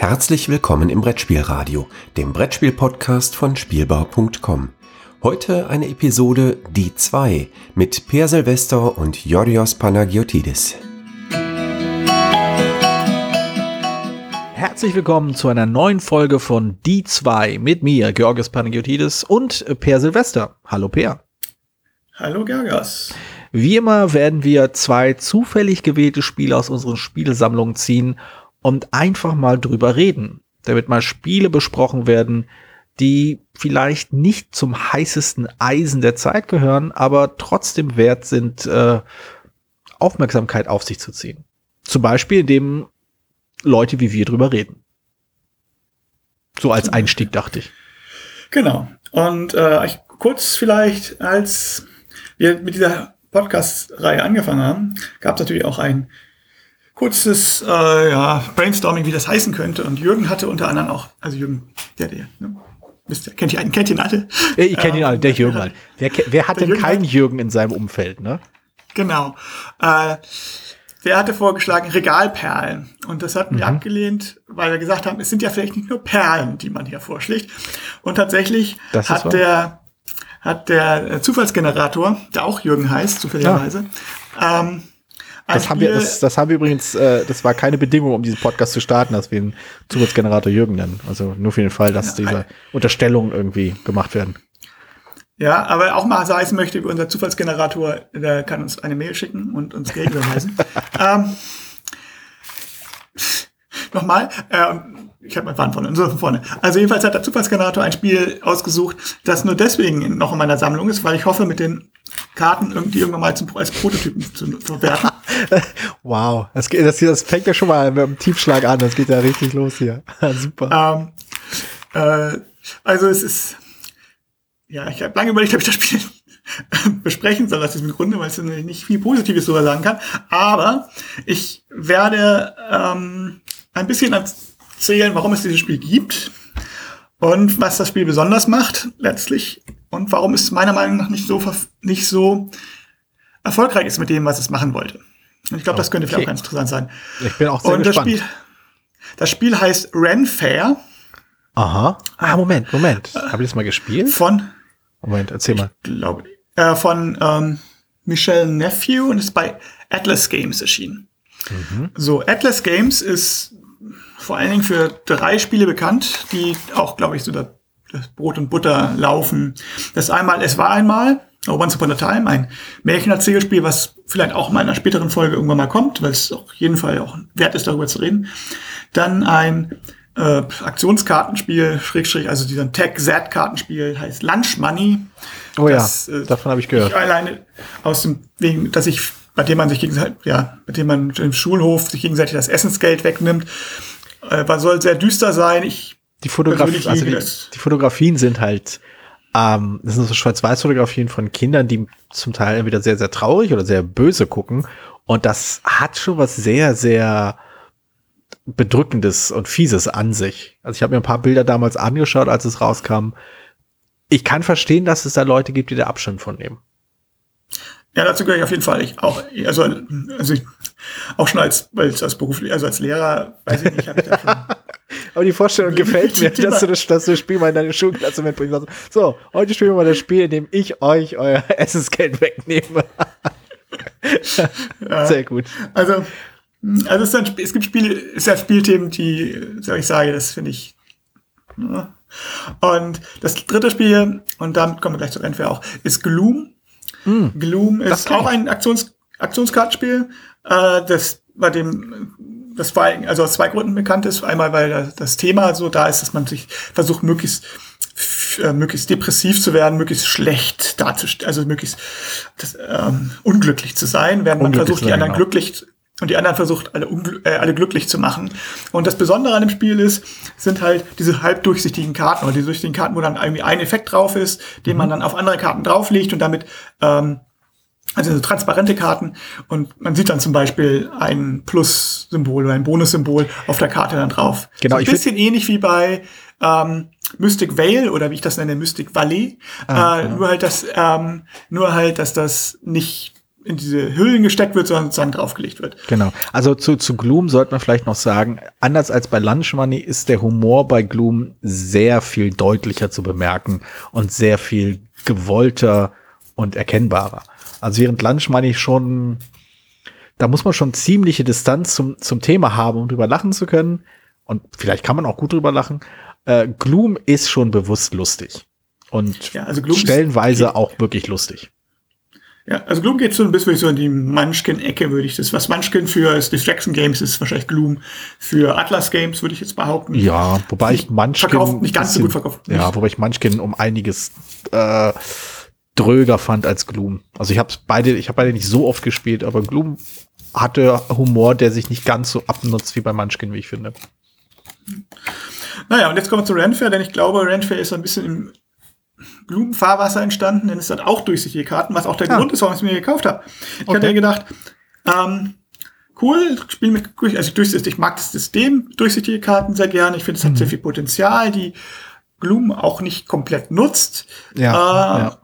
Herzlich willkommen im Brettspielradio, dem Brettspiel-Podcast von Spielbau.com. Heute eine Episode Die 2 mit Per Silvester und Yorios Panagiotidis. Herzlich willkommen zu einer neuen Folge von Die 2 mit mir, Georgios Panagiotidis und Per Silvester. Hallo Per. Hallo Georgios. Wie immer werden wir zwei zufällig gewählte Spiele aus unseren Spielsammlungen ziehen und einfach mal drüber reden, damit mal Spiele besprochen werden, die vielleicht nicht zum heißesten Eisen der Zeit gehören, aber trotzdem wert sind, äh, Aufmerksamkeit auf sich zu ziehen. Zum Beispiel, indem Leute wie wir drüber reden. So als Einstieg, dachte ich. Genau. Und äh, kurz vielleicht, als wir mit dieser Podcast-Reihe angefangen haben, gab es natürlich auch ein kurzes äh, ja, Brainstorming, wie das heißen könnte. Und Jürgen hatte unter anderem auch, also Jürgen, der, der, ne? Wisst ihr, kennt ihr einen, kennt ihn alle? Ich kenne ihn alle, der Jürgen halt. Wer, wer hat denn Jürgen keinen hat, Jürgen in seinem Umfeld, ne? Genau. Äh, der hatte vorgeschlagen Regalperlen. Und das hatten mhm. wir abgelehnt, weil wir gesagt haben, es sind ja vielleicht nicht nur Perlen, die man hier vorschlägt. Und tatsächlich hat der, hat der Zufallsgenerator, der auch Jürgen heißt, zufälligerweise, ja. ähm, das haben, wir, das, das haben wir übrigens, äh, das war keine Bedingung, um diesen Podcast zu starten, dass wir einen Zufallsgenerator Jürgen nennen. Also nur für den Fall, dass diese Unterstellungen irgendwie gemacht werden. Ja, aber auch mal heißen möchte, unser Zufallsgenerator, der kann uns eine Mail schicken und uns Geld überweisen. ähm, Nochmal, ähm, ich habe mein Faden von, von vorne. Also jedenfalls hat der Zufallsgenerator ein Spiel ausgesucht, das nur deswegen noch in meiner Sammlung ist, weil ich hoffe, mit den Karten irgendwie irgendwann mal zum, als Prototypen zu verwerten. wow, das, geht, das, das fängt ja schon mal mit einem Tiefschlag an. Das geht ja richtig los hier. Super. Ähm, äh, also es ist, ja, ich habe lange überlegt, ob ich das Spiel besprechen soll aus diesem Grunde, weil es nicht viel Positives darüber sagen kann. Aber ich werde ähm, ein bisschen erzählen, warum es dieses Spiel gibt und was das Spiel besonders macht letztlich und warum es meiner Meinung nach nicht so nicht so erfolgreich ist mit dem, was es machen wollte. Und ich glaube, das könnte vielleicht auch ganz interessant sein. Ich bin auch sehr und gespannt. Das Spiel, das Spiel heißt Ren Fair. Aha. Ah, Moment, Moment. Habe ich das mal gespielt? Von. Moment, erzähl mal. Ich glaube, äh, von ähm, Michelle Nephew und ist bei Atlas Games erschienen. Mhm. So, Atlas Games ist vor allen Dingen für drei Spiele bekannt, die auch, glaube ich, so das Brot und Butter laufen. Das einmal, es war einmal, Once Upon a Time, ein Märchenerzählspiel, was vielleicht auch mal in einer späteren Folge irgendwann mal kommt, weil es auf jeden Fall auch wert ist, darüber zu reden. Dann ein äh, Aktionskartenspiel, Schrägstrich, also dieser Tech-Z-Kartenspiel heißt Lunch Money. Oh das, ja, äh, davon habe ich gehört. Ich alleine aus dem wegen, dass ich, bei dem man sich gegenseitig, ja, mit dem man im Schulhof sich gegenseitig das Essensgeld wegnimmt. Äh, man soll sehr düster sein. Ich die Fotografie, also die, die, Fotografien sind halt, ähm, das sind so Schwarz-Weiß-Fotografien von Kindern, die zum Teil entweder sehr, sehr traurig oder sehr böse gucken. Und das hat schon was sehr, sehr bedrückendes und fieses an sich. Also ich habe mir ein paar Bilder damals angeschaut, als es rauskam. Ich kann verstehen, dass es da Leute gibt, die da Abstand von nehmen. Ja, dazu gehöre ich auf jeden Fall. Ich auch, also, also ich, auch schon als, als beruflich, also als Lehrer, weiß ich nicht, habe ich da schon. Aber die Vorstellung gefällt mir, dass du, das, dass du das Spiel mal in deine Schulklasse mitbringst. So, heute spielen wir mal das Spiel, in dem ich euch euer Essensgeld wegnehme. ja, Sehr gut. Also, also es, ein, es gibt Spiele, es ja Spielthemen, die, ich sagen, das finde ich. Ja. Und das dritte Spiel, und damit kommen wir gleich zu Endfair auch, ist Gloom. Mm, Gloom ist auch ein Aktions, Aktionskartenspiel, äh, das bei dem das war also aus zwei Gründen bekannt ist. Einmal, weil das Thema so da ist, dass man sich versucht, möglichst äh, möglichst depressiv zu werden, möglichst schlecht darzustellen, also möglichst das, ähm, unglücklich zu sein, während man versucht, die anderen genau. glücklich und die anderen versucht, alle, äh, alle glücklich zu machen. Und das Besondere an dem Spiel ist, sind halt diese halbdurchsichtigen Karten oder diese durchsichtigen Karten, wo dann irgendwie ein Effekt drauf ist, den mhm. man dann auf andere Karten drauflegt und damit ähm, also so transparente Karten und man sieht dann zum Beispiel ein Plus-Symbol oder ein Bonus-Symbol auf der Karte dann drauf. Genau. So ein bisschen ähnlich wie bei ähm, Mystic Vale oder wie ich das nenne, Mystic Valley. Ah, äh, ja. Nur halt, dass ähm, nur halt, dass das nicht in diese Hüllen gesteckt wird, sondern sozusagen draufgelegt wird. Genau. Also zu, zu Gloom sollte man vielleicht noch sagen, anders als bei Lunch Money ist der Humor bei Gloom sehr viel deutlicher zu bemerken und sehr viel gewollter und erkennbarer. Also während Lunch Money schon, da muss man schon ziemliche Distanz zum, zum Thema haben, um drüber lachen zu können. Und vielleicht kann man auch gut drüber lachen. Äh, Gloom ist schon bewusst lustig. Und Ja, also stellenweise auch wirklich lustig. Ja, also Gloom geht so ein bisschen so in die Munchkin-Ecke, würde ich das. Was Munchkin für ist Distraction Games ist wahrscheinlich Gloom für Atlas Games, würde ich jetzt behaupten. Ja, wobei ich Munchkin verkauft, nicht ganz so bisschen- gut verkauft. Ja, wobei ich Munchkin um einiges äh, dröger fand als Gloom. Also ich habe beide, ich habe beide nicht so oft gespielt, aber Gloom hatte Humor, der sich nicht ganz so abnutzt wie bei Munchkin, wie ich finde. Naja, und jetzt kommen wir zu Renfair, denn ich glaube, Renfair ist so ein bisschen im Gloom-Fahrwasser entstanden, denn es hat auch durchsichtige Karten, was auch der Ah. Grund ist, warum ich es mir gekauft habe. Ich Okay. hatte mir gedacht, ähm, cool, Spiel mit, also durchsichtig, ich mag das System, durchsichtige Karten sehr gerne. Ich finde, es hat sehr viel Potenzial, die Gloom auch nicht komplett nutzt. Ja, Äh, ja.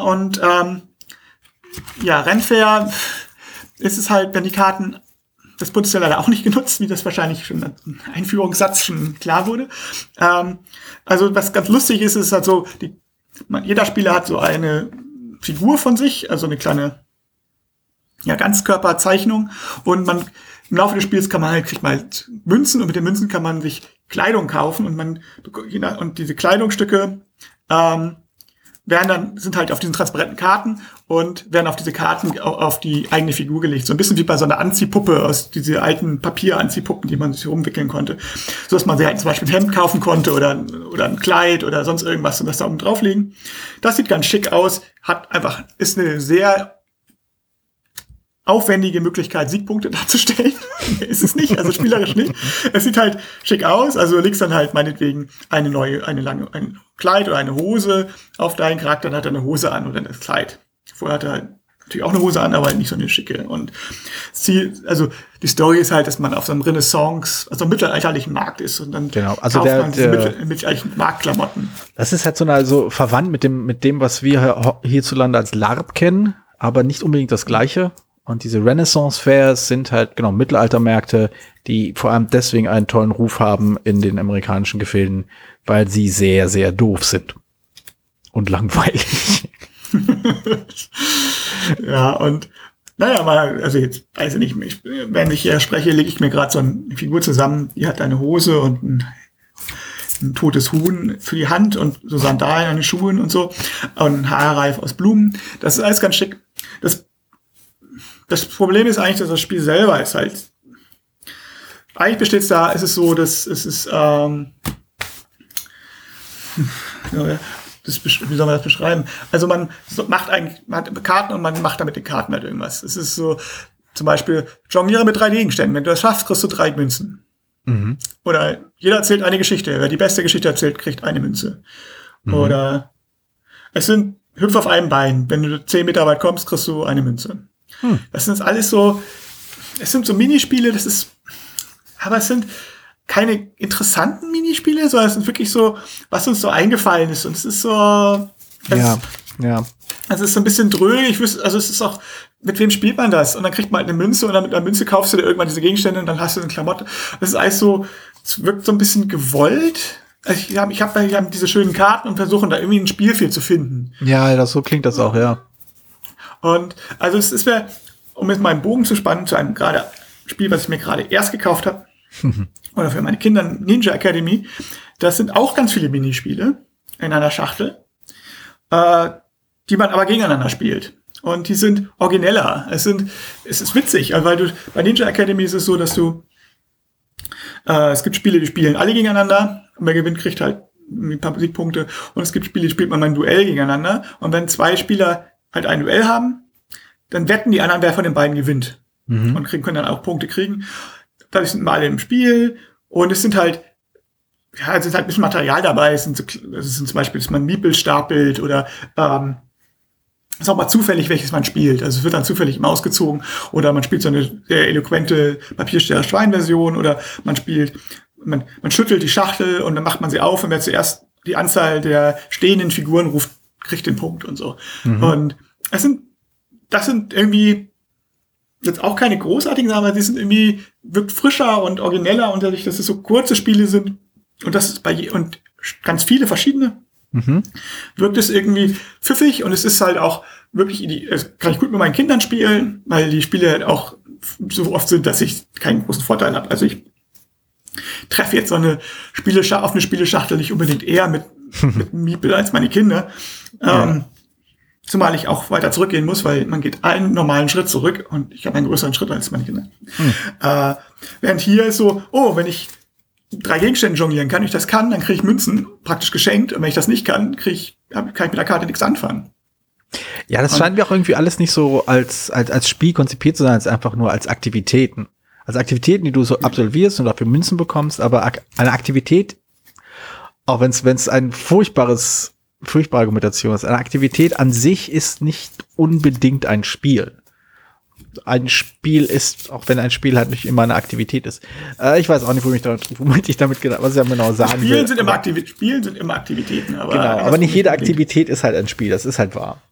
Und ähm, ja, Renfair ist es halt, wenn die Karten das Potenzial leider auch nicht genutzt, wie das wahrscheinlich schon im Einführungssatz schon klar wurde. Ähm, also was ganz lustig ist, ist halt so, die, man, jeder Spieler hat so eine Figur von sich, also eine kleine ja, Ganzkörperzeichnung. Und man im Laufe des Spiels kann man halt, kriegt man halt Münzen und mit den Münzen kann man sich Kleidung kaufen und man und diese Kleidungsstücke ähm, werden dann, sind halt auf diesen transparenten Karten und werden auf diese Karten au- auf die eigene Figur gelegt. So ein bisschen wie bei so einer Anziehpuppe aus diese alten Papieranziehpuppen, die man sich rumwickeln konnte. So dass man sich halt zum Beispiel ein Hemd kaufen konnte oder, oder ein Kleid oder sonst irgendwas und das da oben drauflegen. Das sieht ganz schick aus, hat einfach, ist eine sehr aufwendige Möglichkeit, Siegpunkte darzustellen. ist es nicht, also spielerisch nicht. Es sieht halt schick aus, also du legst dann halt meinetwegen eine neue, eine lange, ein Kleid oder eine Hose auf deinen Charakter, dann hat er eine Hose an oder das Kleid. Vorher hat er natürlich auch eine Hose an, aber halt nicht so eine schicke. Und Ziel, also die Story ist halt, dass man auf so einem Renaissance, also einem mittelalterlichen Markt ist und dann Genau, also kauft der- man diese der- mittel- mittelalterlichen Marktklamotten. Das ist halt so eine, so verwandt mit dem, mit dem, was wir hier- hierzulande als LARP kennen, aber nicht unbedingt das Gleiche. Und diese Renaissance-Fairs sind halt, genau, Mittelaltermärkte, die vor allem deswegen einen tollen Ruf haben in den amerikanischen Gefilden, weil sie sehr, sehr doof sind. Und langweilig. Ja, und naja, mal, also jetzt weiß ich nicht, ich, wenn ich hier spreche, lege ich mir gerade so eine Figur zusammen, die hat eine Hose und ein, ein totes Huhn für die Hand und so Sandalen an den Schuhen und so und ein Haarreif aus Blumen. Das ist alles ganz schick. Das, das Problem ist eigentlich, dass das Spiel selber ist halt. Eigentlich besteht es da, ist es so, dass es ist, ähm, das, wie soll man das beschreiben? Also man macht eigentlich man hat Karten und man macht damit die Karten halt irgendwas. Es ist so, zum Beispiel, jongliere mit drei Gegenständen. Wenn du das schaffst, kriegst du drei Münzen. Oder jeder erzählt eine Geschichte. Wer die beste Geschichte erzählt, kriegt eine Münze. Oder es sind hüpf auf einem Bein. Wenn du zehn Meter weit kommst, kriegst du eine Münze. Das sind alles so, es sind so Minispiele, das ist, aber es sind keine interessanten Minispiele, sondern es sind wirklich so, was uns so eingefallen ist. Und es ist so, Ja, ja. also es ist so ein bisschen wüsste, also es ist auch, mit wem spielt man das? Und dann kriegt man halt eine Münze und dann mit einer Münze kaufst du dir irgendwann diese Gegenstände und dann hast du eine Klamotte. Das ist alles so, es wirkt so ein bisschen gewollt. Also ich habe ich hab, ich hab diese schönen Karten und versuchen da irgendwie ein Spielfeld zu finden. Ja, das, so klingt das auch, ja. Und also es ist mir, um jetzt mal einen Bogen zu spannen, zu einem gerade Spiel, was ich mir gerade erst gekauft habe, oder für meine Kinder Ninja Academy, das sind auch ganz viele Minispiele in einer Schachtel, äh, die man aber gegeneinander spielt. Und die sind origineller. Es sind, es ist witzig, also weil du, bei Ninja Academy ist es so, dass du, äh, es gibt Spiele, die spielen alle gegeneinander und wer gewinnt, kriegt halt ein paar Siegpunkte. Und es gibt Spiele, die spielt man mal ein Duell gegeneinander. Und wenn zwei Spieler halt ein Duell haben, dann wetten die anderen, wer von den beiden gewinnt. Und kriegen, können dann auch Punkte kriegen. Dadurch sind wir alle im Spiel. Und es sind halt, ja, es ist halt ein bisschen Material dabei. Es sind, so, es sind zum Beispiel, dass man Miepel stapelt oder ähm, ist auch mal zufällig, welches man spielt. Also es wird dann zufällig immer ausgezogen. Oder man spielt so eine sehr eloquente Papiersteller-Schwein-Version oder man spielt, man, man schüttelt die Schachtel und dann macht man sie auf und wer zuerst die Anzahl der stehenden Figuren ruft, kriegt den Punkt und so. Und es sind das sind irgendwie jetzt auch keine großartigen Sachen, aber die sind irgendwie, wirkt frischer und origineller und dadurch, dass es so kurze Spiele sind und das ist bei je, und ganz viele verschiedene, mhm. wirkt es irgendwie pfiffig und es ist halt auch wirklich, es kann ich gut mit meinen Kindern spielen, weil die Spiele halt auch so oft sind, dass ich keinen großen Vorteil habe. Also ich treffe jetzt so eine Spieleschachtel, auf eine Spieleschachtel nicht unbedingt eher mit Miepel als meine Kinder. Ja. Ähm, zumal ich auch weiter zurückgehen muss, weil man geht einen normalen Schritt zurück und ich habe einen größeren Schritt als meine Kinder. Hm. Äh, während hier ist so, oh, wenn ich drei Gegenstände jonglieren kann, wenn ich das kann, dann kriege ich Münzen praktisch geschenkt. Und wenn ich das nicht kann, krieg ich, kann ich mit der Karte nichts anfangen. Ja, das scheint mir auch irgendwie alles nicht so als, als, als Spiel konzipiert zu sein, als einfach nur als Aktivitäten. Also Aktivitäten, die du so absolvierst und dafür Münzen bekommst, aber eine Aktivität, auch wenn es ein furchtbares, furchtbare Argumentation ist, eine Aktivität an sich ist nicht unbedingt ein Spiel. Ein Spiel ist, auch wenn ein Spiel halt nicht immer eine Aktivität ist. Äh, ich weiß auch nicht, wo mich damit, womit ich damit genau, was ich genau sagen Spielen will. Sind immer Aktivi Spielen sind immer Aktivitäten, aber. Genau, aber nicht jede Aktivität ist halt ein Spiel, das ist halt wahr.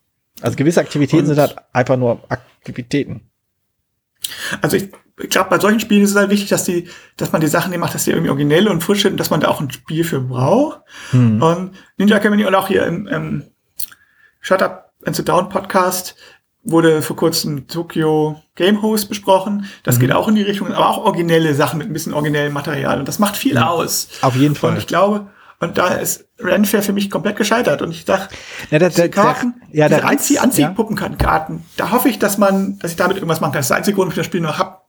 Also gewisse Aktivitäten und sind halt einfach nur Aktivitäten. Also ich, ich glaube, bei solchen Spielen ist es halt wichtig, dass die, dass man die Sachen die macht, dass die irgendwie originell und frisch sind und dass man da auch ein Spiel für braucht. Hm. Und Ninja Academy und auch hier im, im Shut Up and Sit Down Podcast wurde vor kurzem Tokyo Game Host besprochen. Das mhm. geht auch in die Richtung, aber auch originelle Sachen mit ein bisschen originellem Material. Und das macht viel ja. aus. Auf jeden Fall. Und ich glaube, und da ist Renfair für mich komplett gescheitert. Und ich dachte, ja, der, der, Karten, der, ja, der Anzieh, Anziehpuppenkarten, ja. da hoffe ich, dass man, dass ich damit irgendwas machen kann. Das ist der einzige Grund, warum ich das Spiel noch hab.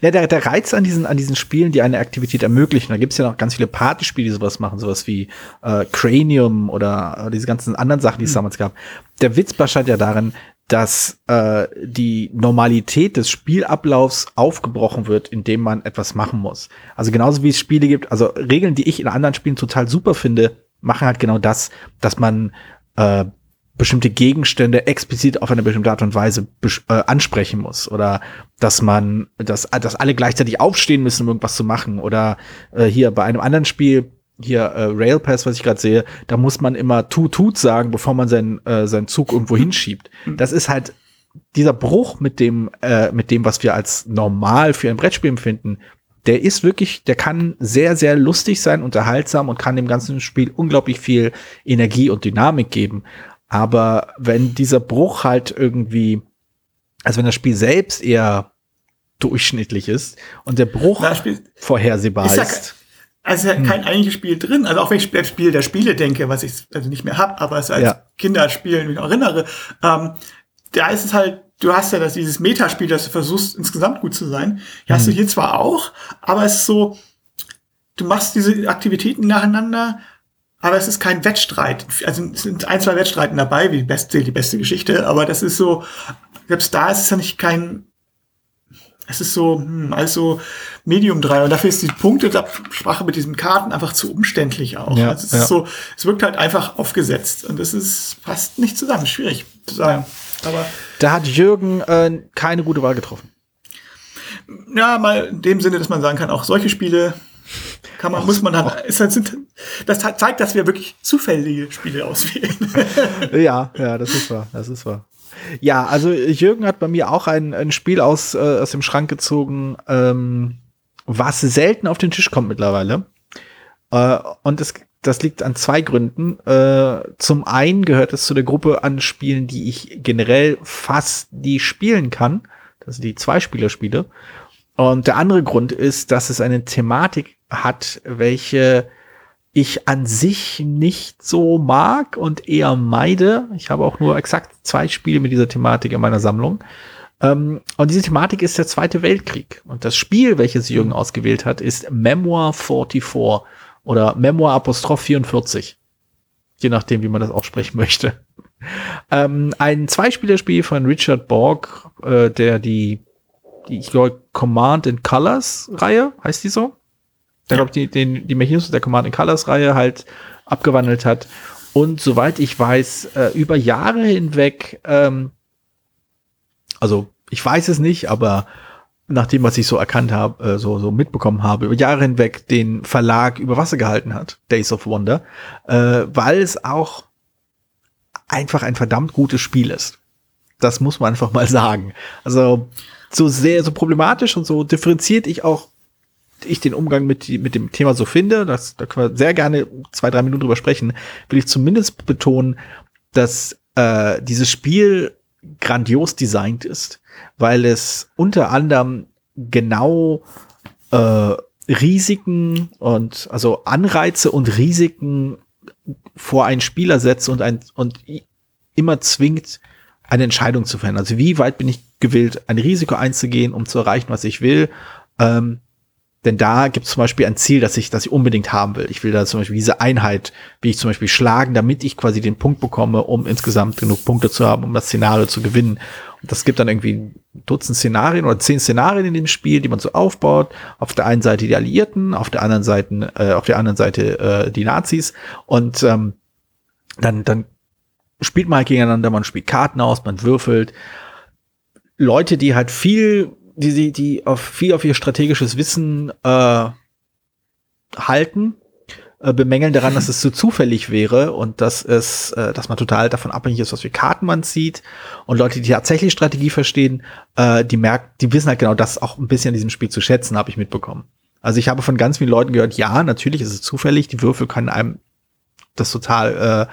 ja, der, der Reiz an diesen, an diesen Spielen, die eine Aktivität ermöglichen, da gibt's ja noch ganz viele Partyspiele, die sowas machen, sowas wie äh, Cranium oder äh, diese ganzen anderen Sachen, die es hm. damals gab. Der Witz besteht ja darin, dass äh, die Normalität des Spielablaufs aufgebrochen wird, indem man etwas machen muss. Also genauso wie es Spiele gibt, also Regeln, die ich in anderen Spielen total super finde, machen halt genau das, dass man äh, bestimmte Gegenstände explizit auf eine bestimmte Art und Weise äh, ansprechen muss oder dass man, dass, dass alle gleichzeitig aufstehen müssen, um irgendwas zu machen oder äh, hier bei einem anderen Spiel hier äh, Railpass, was ich gerade sehe, da muss man immer tut tut sagen, bevor man seinen äh, seinen Zug irgendwo mhm. hinschiebt. Mhm. Das ist halt dieser Bruch mit dem äh, mit dem, was wir als normal für ein Brettspiel empfinden. Der ist wirklich, der kann sehr sehr lustig sein, unterhaltsam und kann dem ganzen Spiel unglaublich viel Energie und Dynamik geben. Aber wenn dieser Bruch halt irgendwie, also wenn das Spiel selbst eher durchschnittlich ist und der Bruch Na, vorhersehbar ist, ist also hm. kein eigentliches Spiel drin. Also auch wenn ich das Spiel der Spiele denke, was ich also nicht mehr hab, aber es als ja. Kinderspiel mich erinnere, ähm, da ist es halt, du hast ja das, dieses Metaspiel, dass du versuchst, insgesamt gut zu sein. Die hast du hm. hier zwar auch, aber es ist so, du machst diese Aktivitäten nacheinander, aber es ist kein Wettstreit. Also es sind ein, zwei Wettstreiten dabei, wie die beste, die beste Geschichte, aber das ist so, selbst da ist es ja nicht kein es ist so, hm, also Medium 3 und dafür ist die Punktesprache mit diesen Karten einfach zu umständlich auch. Ja, also es ja. ist so, es wirkt halt einfach aufgesetzt und es ist fast nicht zusammen, schwierig zu sagen. Aber da hat Jürgen äh, keine gute Wahl getroffen. Ja, mal in dem Sinne, dass man sagen kann, auch solche Spiele kann man, muss man dann, ist, sind, das zeigt, dass wir wirklich zufällige Spiele auswählen. ja, ja, das ist wahr, das ist wahr. Ja, also Jürgen hat bei mir auch ein, ein Spiel aus, äh, aus dem Schrank gezogen, ähm, was selten auf den Tisch kommt mittlerweile. Äh, und es, das liegt an zwei Gründen. Äh, zum einen gehört es zu der Gruppe an Spielen, die ich generell fast nie spielen kann. Das sind die Zweispielerspiele. Und der andere Grund ist, dass es eine Thematik hat, welche ich an sich nicht so mag und eher meide. Ich habe auch nur exakt zwei Spiele mit dieser Thematik in meiner Sammlung. Ähm, und diese Thematik ist der Zweite Weltkrieg. Und das Spiel, welches Jürgen ausgewählt hat, ist Memoir 44 oder Memoir Apostroph 44. Je nachdem, wie man das aussprechen möchte. Ähm, ein Zweispielerspiel von Richard Borg, äh, der die, die, ich glaube, Command in Colors Reihe, heißt die so? Der glaube die, den, die Mechinismus der Command Colors Reihe halt abgewandelt hat. Und soweit ich weiß, äh, über Jahre hinweg, ähm, also ich weiß es nicht, aber nach dem, was ich so erkannt habe, äh, so, so mitbekommen habe, über Jahre hinweg den Verlag über Wasser gehalten hat, Days of Wonder, äh, weil es auch einfach ein verdammt gutes Spiel ist. Das muss man einfach mal sagen. Also so sehr, so problematisch und so differenziert ich auch ich den Umgang mit, mit dem Thema so finde, das, da können wir sehr gerne zwei, drei Minuten drüber sprechen, will ich zumindest betonen, dass äh, dieses Spiel grandios designt ist, weil es unter anderem genau äh, Risiken und also Anreize und Risiken vor einen Spieler setzt und ein und immer zwingt, eine Entscheidung zu verändern. Also wie weit bin ich gewillt, ein Risiko einzugehen, um zu erreichen, was ich will? Ähm, denn da gibt es zum Beispiel ein Ziel, das ich, das ich unbedingt haben will. Ich will da zum Beispiel diese Einheit, wie ich zum Beispiel schlagen, damit ich quasi den Punkt bekomme, um insgesamt genug Punkte zu haben, um das Szenario zu gewinnen. Und das gibt dann irgendwie ein Dutzend Szenarien oder zehn Szenarien in dem Spiel, die man so aufbaut. Auf der einen Seite die Alliierten, auf der anderen Seite, äh, auf der anderen Seite äh, die Nazis. Und ähm, dann, dann spielt man halt gegeneinander, man spielt Karten aus, man würfelt. Leute, die halt viel die, die, die auf viel auf ihr strategisches Wissen äh, halten, äh, bemängeln daran, dass es zu zufällig wäre und dass es, äh, dass man total davon abhängig ist, was für Karten man zieht. Und Leute, die tatsächlich Strategie verstehen, äh, die merken, die wissen halt genau das auch ein bisschen in diesem Spiel zu schätzen, habe ich mitbekommen. Also ich habe von ganz vielen Leuten gehört, ja, natürlich ist es zufällig, die Würfel können einem das total äh,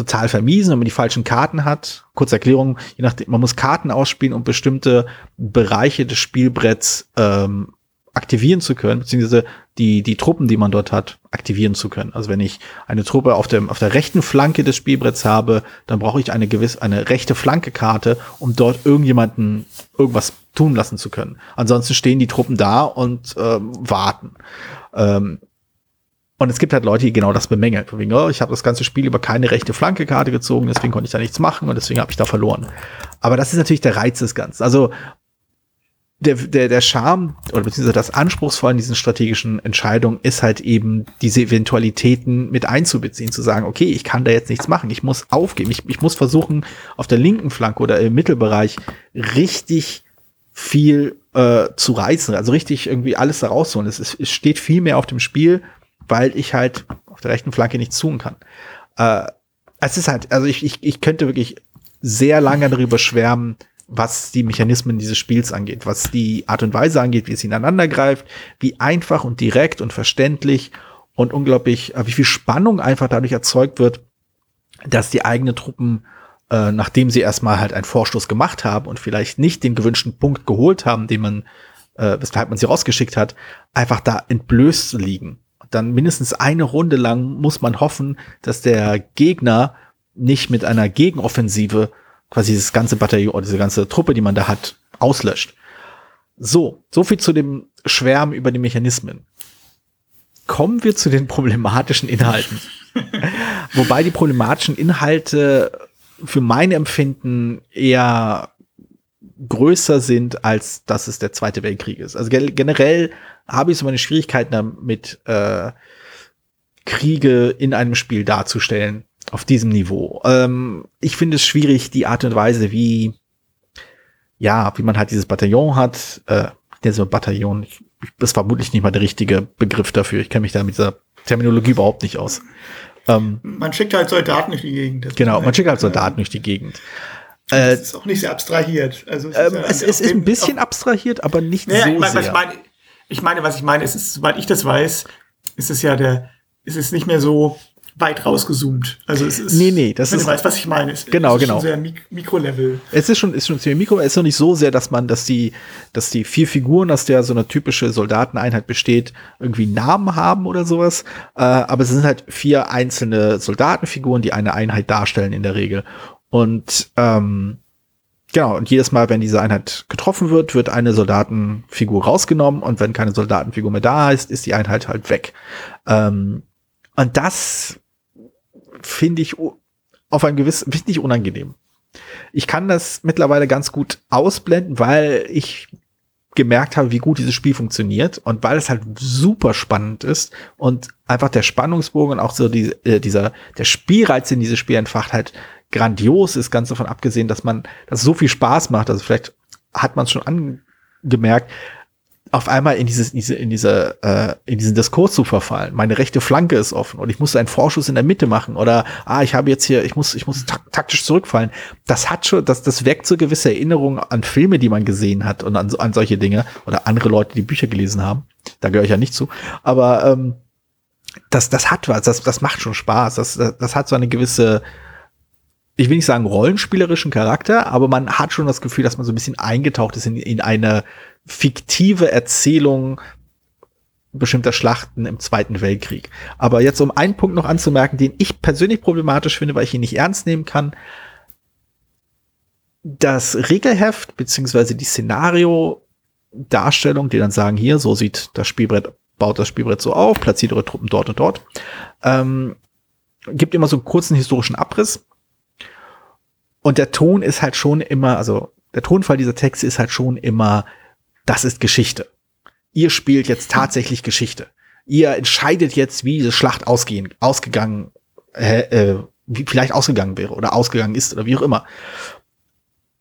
total vermiesen, wenn man die falschen Karten hat. Kurze Erklärung, je nachdem, man muss Karten ausspielen, um bestimmte Bereiche des Spielbretts ähm, aktivieren zu können, beziehungsweise die, die Truppen, die man dort hat, aktivieren zu können. Also wenn ich eine Truppe auf, dem, auf der rechten Flanke des Spielbretts habe, dann brauche ich eine gewisse, eine rechte Flanke-Karte, um dort irgendjemanden irgendwas tun lassen zu können. Ansonsten stehen die Truppen da und ähm, warten. Ähm, und es gibt halt Leute, die genau das bemängeln. Von wegen, oh, ich habe das ganze Spiel über keine rechte Flanke-Karte gezogen, deswegen konnte ich da nichts machen und deswegen habe ich da verloren. Aber das ist natürlich der Reiz des Ganzen. Also der, der, der Charme oder beziehungsweise das Anspruchsvolle in diesen strategischen Entscheidungen ist halt eben diese Eventualitäten mit einzubeziehen, zu sagen, okay, ich kann da jetzt nichts machen, ich muss aufgeben, ich, ich muss versuchen, auf der linken Flanke oder im Mittelbereich richtig viel äh, zu reißen, also richtig irgendwie alles da rauszuholen. Es, es steht viel mehr auf dem Spiel, weil ich halt auf der rechten Flanke nichts tun kann. Äh, es ist halt, also ich, ich, ich könnte wirklich sehr lange darüber schwärmen, was die Mechanismen dieses Spiels angeht, was die Art und Weise angeht, wie es ineinander greift, wie einfach und direkt und verständlich und unglaublich, äh, wie viel Spannung einfach dadurch erzeugt wird, dass die eigenen Truppen, äh, nachdem sie erstmal halt einen Vorstoß gemacht haben und vielleicht nicht den gewünschten Punkt geholt haben, den man, äh, weshalb man sie rausgeschickt hat, einfach da entblößt liegen dann mindestens eine Runde lang muss man hoffen, dass der Gegner nicht mit einer Gegenoffensive quasi dieses ganze Bataillon oder diese ganze Truppe, die man da hat, auslöscht. So, so viel zu dem Schwärmen über die Mechanismen. Kommen wir zu den problematischen Inhalten. Wobei die problematischen Inhalte für mein Empfinden eher größer sind, als dass es der Zweite Weltkrieg ist. Also generell habe ich so meine Schwierigkeiten damit, äh, Kriege in einem Spiel darzustellen auf diesem Niveau. Ähm, ich finde es schwierig, die Art und Weise, wie ja, wie man halt dieses Bataillon hat, äh, der so Bataillon, ich, ist vermutlich nicht mal der richtige Begriff dafür. Ich kenne mich da mit dieser Terminologie überhaupt nicht aus. Ähm, man schickt halt Soldaten durch die Gegend. Genau, man schickt halt Soldaten durch die Gegend. Äh, es ist auch nicht sehr abstrahiert. Also es, ähm, ist, ja es, es ist ein bisschen abstrahiert, aber nicht naja, so ich mein, sehr. Ich meine, ich meine, was ich meine, ist, ist, soweit ich das weiß, ist es ja der, ist es nicht mehr so weit rausgezoomt. Also es ist. Nee, nee, das wenn ist. Du weißt, was ich meine. Es, genau, es ist genau. Schon sehr Mik Mikrolevel. Es ist schon, ist schon ziemlich Mikro. Es ist noch nicht so sehr, dass man, dass die, dass die vier Figuren, aus der so eine typische Soldateneinheit besteht, irgendwie Namen haben oder sowas. Äh, aber es sind halt vier einzelne Soldatenfiguren, die eine Einheit darstellen in der Regel. Und ähm, Genau, und jedes Mal, wenn diese Einheit getroffen wird, wird eine Soldatenfigur rausgenommen und wenn keine Soldatenfigur mehr da ist, ist die Einheit halt weg. Ähm, und das finde ich auf ein gewissen, finde ich unangenehm. Ich kann das mittlerweile ganz gut ausblenden, weil ich gemerkt habe, wie gut dieses Spiel funktioniert und weil es halt super spannend ist und einfach der Spannungsbogen und auch so die, äh, dieser, der Spielreiz in dieses Spiel entfacht halt grandios ist, ganz davon abgesehen, dass man, dass es so viel Spaß macht. Also vielleicht hat man es schon angemerkt. auf einmal in dieses, diese, in diese, äh, in diesen Diskurs zu verfallen. Meine rechte Flanke ist offen und ich muss einen Vorschuss in der Mitte machen oder ah, ich habe jetzt hier, ich muss, ich muss tak taktisch zurückfallen. Das hat schon, das, das weckt so gewisse Erinnerungen an Filme, die man gesehen hat und an, an solche Dinge oder andere Leute, die Bücher gelesen haben. Da gehöre ich ja nicht zu. Aber ähm, das, das hat was, das, das macht schon Spaß. Das, das, das hat so eine gewisse, ich will nicht sagen rollenspielerischen Charakter, aber man hat schon das Gefühl, dass man so ein bisschen eingetaucht ist in, in eine fiktive Erzählung bestimmter Schlachten im Zweiten Weltkrieg. Aber jetzt um einen Punkt noch anzumerken, den ich persönlich problematisch finde, weil ich ihn nicht ernst nehmen kann. Das Regelheft beziehungsweise die Szenario-Darstellung, die dann sagen, hier, so sieht das Spielbrett, baut das Spielbrett so auf, platziert eure Truppen dort und dort, ähm, gibt immer so einen kurzen historischen Abriss. Und der Ton ist halt schon immer, also der Tonfall dieser Texte ist halt schon immer das ist Geschichte. Ihr spielt jetzt tatsächlich Geschichte. Ihr entscheidet jetzt, wie diese Schlacht ausgehen, ausgegangen, äh, äh, wie vielleicht ausgegangen wäre oder ausgegangen ist oder wie auch immer.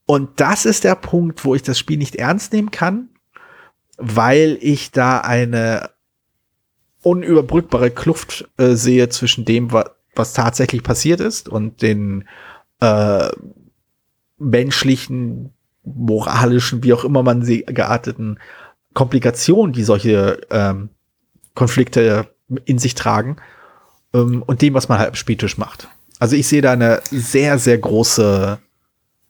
Und das ist der Punkt, wo ich das Spiel nicht ernst nehmen kann, weil ich da eine unüberbrückbare Kluft äh, sehe zwischen dem, was, was tatsächlich passiert ist und den äh, menschlichen moralischen, wie auch immer man sie gearteten Komplikationen, die solche ähm, Konflikte in sich tragen ähm, und dem, was man halt am Spieltisch macht. Also ich sehe da eine sehr, sehr große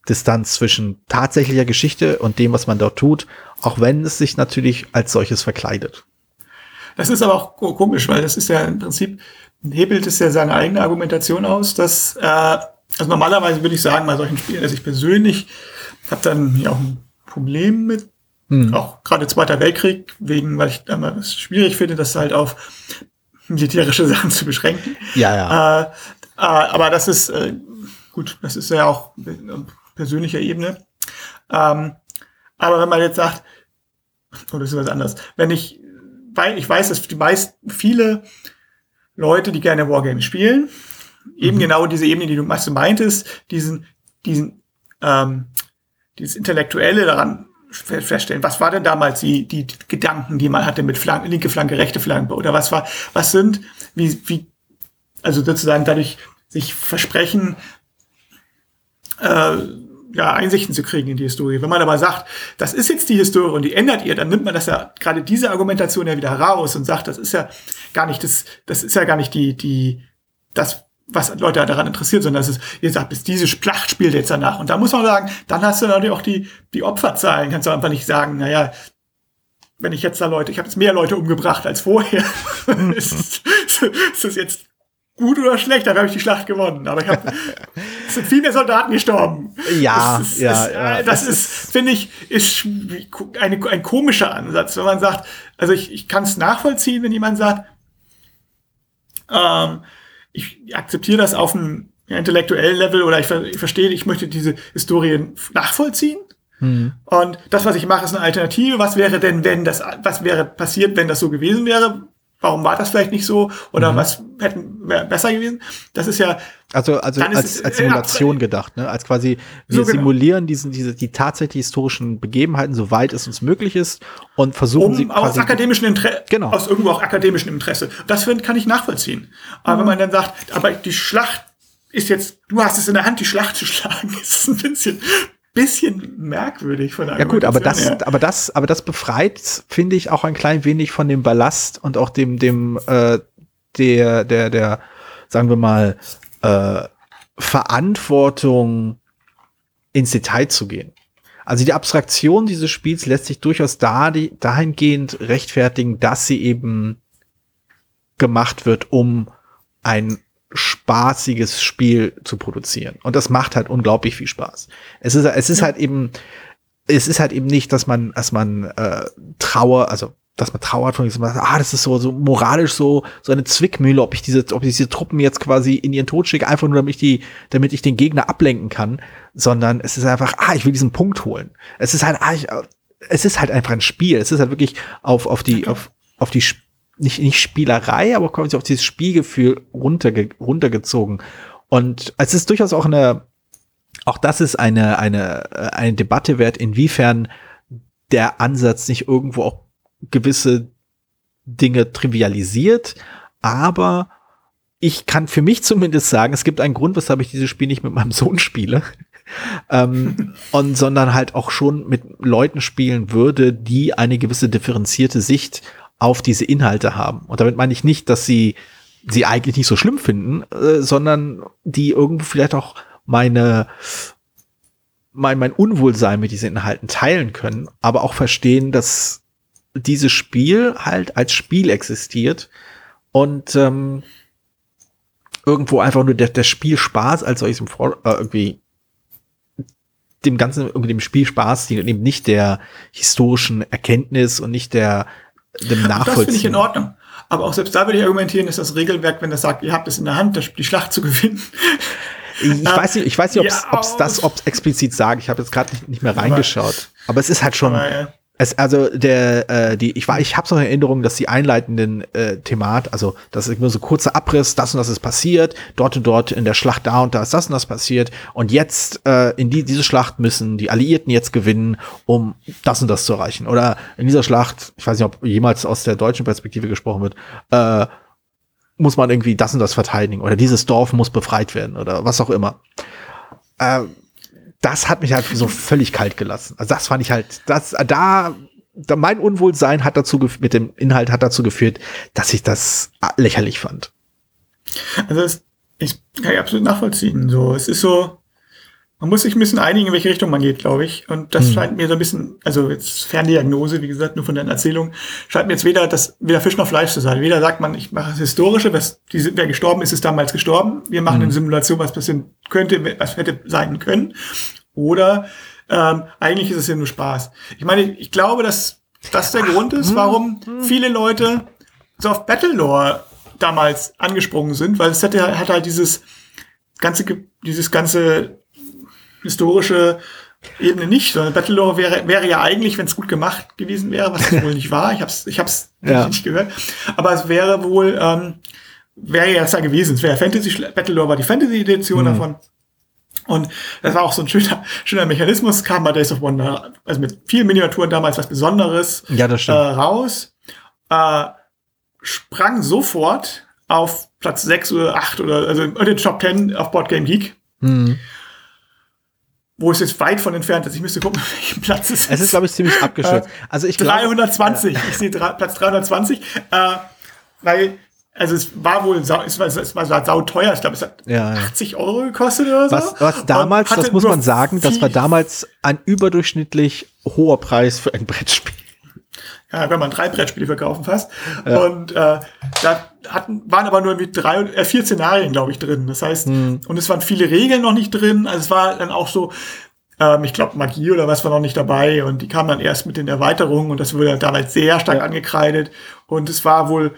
Distanz zwischen tatsächlicher Geschichte und dem, was man dort tut, auch wenn es sich natürlich als solches verkleidet. Das ist aber auch komisch, weil das ist ja im Prinzip, hebelt es ja seine eigene Argumentation aus, dass, äh, also normalerweise würde ich sagen, bei solchen Spielen, dass ich persönlich habe dann hier auch ein Problem mit, hm. auch gerade Zweiter Weltkrieg, wegen, weil ich es schwierig finde, das halt auf militärische Sachen zu beschränken. Ja, ja. Äh, äh, aber das ist äh, gut, das ist ja auch persönlicher Ebene. Ähm, aber wenn man jetzt sagt, oder ist was anderes, wenn ich, weil ich weiß, dass die meisten, viele Leute, die gerne Wargames spielen, eben mhm. genau diese Ebene, die du meintest, diesen, diesen ähm, dieses Intellektuelle daran feststellen. Was war denn damals die, die Gedanken, die man hatte mit Flanke, linke Flanke, rechte Flanke? Oder was war, was sind, wie, wie, also sozusagen dadurch sich versprechen, äh, ja, Einsichten zu kriegen in die Historie. Wenn man aber sagt, das ist jetzt die Historie und die ändert ihr, dann nimmt man das ja gerade diese Argumentation ja wieder raus und sagt, das ist ja gar nicht das, das ist ja gar nicht die, die, das, was Leute daran interessiert, sondern es ist, ihr sagt, bis diese Schlacht spielt jetzt danach. Und da muss man sagen, dann hast du natürlich auch die, die Opferzahlen. Kannst du einfach nicht sagen, naja, wenn ich jetzt da Leute, ich habe jetzt mehr Leute umgebracht als vorher. ist, ist das jetzt gut oder schlecht? Dann habe ich die Schlacht gewonnen. Aber ich habe, es sind viel mehr Soldaten gestorben. Ja, das ist, ja, ist, ja. Das, das ist, finde ich, ist eine, ein komischer Ansatz, wenn man sagt, also ich, ich kann es nachvollziehen, wenn jemand sagt, ähm, ich akzeptiere das auf einem intellektuellen Level oder ich, ich verstehe, ich möchte diese Historien nachvollziehen. Mhm. Und das, was ich mache, ist eine Alternative. Was wäre denn, wenn das, was wäre passiert, wenn das so gewesen wäre? Warum war das vielleicht nicht so? Oder mhm. was hätten wäre besser gewesen? Das ist ja. Also, also als, es, als Simulation äh, gedacht, ne? Als quasi, wir so genau. simulieren diesen, diese, die tatsächlich historischen Begebenheiten, soweit es uns möglich ist, und versuchen um, sie. Aus akademischen Interesse, genau. aus irgendwo auch akademischem Interesse. Das kann ich nachvollziehen. Aber mhm. wenn man dann sagt, aber die Schlacht ist jetzt, du hast es in der Hand, die Schlacht zu schlagen, ist ein bisschen bisschen merkwürdig von der Ja gut, aber das, her. aber das, aber das befreit, finde ich, auch ein klein wenig von dem Ballast und auch dem, dem, äh, der, der, der, sagen wir mal, äh, Verantwortung ins Detail zu gehen. Also die Abstraktion dieses Spiels lässt sich durchaus da, die, dahingehend rechtfertigen, dass sie eben gemacht wird, um ein spaßiges Spiel zu produzieren. Und das macht halt unglaublich viel Spaß. Es ist, es ist ja. halt eben, es ist halt eben nicht, dass man, dass man äh, Trauer, also dass man trauert von diesem, ah, das ist so, so moralisch so, so eine Zwickmühle, ob ich diese, ob ich diese Truppen jetzt quasi in ihren Tod schicke, einfach nur damit ich die, damit ich den Gegner ablenken kann, sondern es ist einfach, ah, ich will diesen Punkt holen. Es ist halt, ah, ich, es ist halt einfach ein Spiel. Es ist halt wirklich auf, auf die, auf, auf die nicht, nicht Spielerei, aber quasi auf dieses Spielgefühl runterge runtergezogen. Und es ist durchaus auch eine, auch das ist eine, eine, eine Debatte wert, inwiefern der Ansatz nicht irgendwo auch gewisse Dinge trivialisiert, aber ich kann für mich zumindest sagen, es gibt einen Grund, weshalb ich dieses Spiel nicht mit meinem Sohn spiele. ähm, und sondern halt auch schon mit Leuten spielen würde, die eine gewisse differenzierte Sicht auf diese Inhalte haben. Und damit meine ich nicht, dass sie sie eigentlich nicht so schlimm finden, äh, sondern die irgendwo vielleicht auch meine mein, mein Unwohlsein mit diesen Inhalten teilen können, aber auch verstehen, dass dieses Spiel halt als Spiel existiert und ähm, irgendwo einfach nur der, der Spielspaß als solches äh, irgendwie dem ganzen irgendwie dem Spielspaß dient eben nicht der historischen Erkenntnis und nicht der dem Nachvollziehen. Das finde ich in Ordnung. Aber auch selbst da würde ich argumentieren, ist das Regelwerk, wenn das sagt, ihr habt es in der Hand, die Schlacht zu gewinnen. Ich weiß nicht, ich weiß nicht, ob es ja, das ob's explizit sagt. Ich habe jetzt gerade nicht, nicht mehr reingeschaut. Aber es ist halt schon. Aber, ja. Es, also der, äh, die, ich war, ich habe so eine Erinnerung, dass die einleitenden äh, Themat, also das ist nur so kurzer Abriss, das und das ist passiert, dort und dort in der Schlacht da und da ist das und das passiert und jetzt äh, in die, diese Schlacht müssen die Alliierten jetzt gewinnen, um das und das zu erreichen. Oder in dieser Schlacht, ich weiß nicht, ob jemals aus der deutschen Perspektive gesprochen wird, äh, muss man irgendwie das und das verteidigen oder dieses Dorf muss befreit werden oder was auch immer. Äh, das hat mich halt so völlig kalt gelassen. Also das fand ich halt, das, da, da mein Unwohlsein hat dazu, mit dem Inhalt hat dazu geführt, dass ich das lächerlich fand. Also es, ich kann ich absolut nachvollziehen. So, es ist so, man muss sich ein bisschen einigen, in welche Richtung man geht, glaube ich. Und das hm. scheint mir so ein bisschen, also jetzt Ferndiagnose, wie gesagt, nur von deinen Erzählungen, scheint mir jetzt weder das, weder Fisch noch Fleisch zu sein. Weder sagt man, ich mache das Historische, was, die, wer gestorben ist, ist damals gestorben. Wir machen hm. eine Simulation, was passieren könnte, was hätte sein können. Oder ähm, eigentlich ist es ja nur Spaß. Ich meine, ich glaube, dass das der Ach, Grund ist, hm, warum hm. viele Leute so auf Battlelore damals angesprungen sind, weil es hat, hat halt dieses ganze, dieses ganze historische Ebene nicht, sondern Battlelore wäre, wäre ja eigentlich, wenn es gut gemacht gewesen wäre, was es wohl nicht war. Ich habe es ich hab's ja. nicht gehört. Aber es wäre wohl, ähm, wäre ja das da gewesen. Es wäre Fantasy, Battlelore war die Fantasy-Edition mhm. davon. Und das war auch so ein schöner, schöner Mechanismus, kam bei Days of Wonder, also mit vielen Miniaturen damals was Besonderes ja. Äh, raus, äh, sprang sofort auf Platz 6 oder 8 oder also in den Top 10 auf Board Game Geek. Mhm wo es jetzt weit von entfernt ist. Ich müsste gucken, welchen Platz es ist. Es ist, glaube ich, ziemlich abgeschützt. Äh, also ich 320. Glaub, ich sehe Platz 320. Äh, weil, also es war wohl, es war, es war sau teuer. Ich glaube, es hat ja, 80 Euro gekostet oder so. Was, was damals, das muss man sagen, das war damals ein überdurchschnittlich hoher Preis für ein Brettspiel ja, wenn man drei Brettspiele verkaufen fast. Ja. Und äh, da hatten, waren aber nur irgendwie drei, äh, vier Szenarien, glaube ich, drin. Das heißt, mhm. und es waren viele Regeln noch nicht drin. Also es war dann auch so, ähm, ich glaube, Magie oder was war noch nicht dabei. Und die kam dann erst mit den Erweiterungen und das wurde damals sehr stark angekreidet. Und es war wohl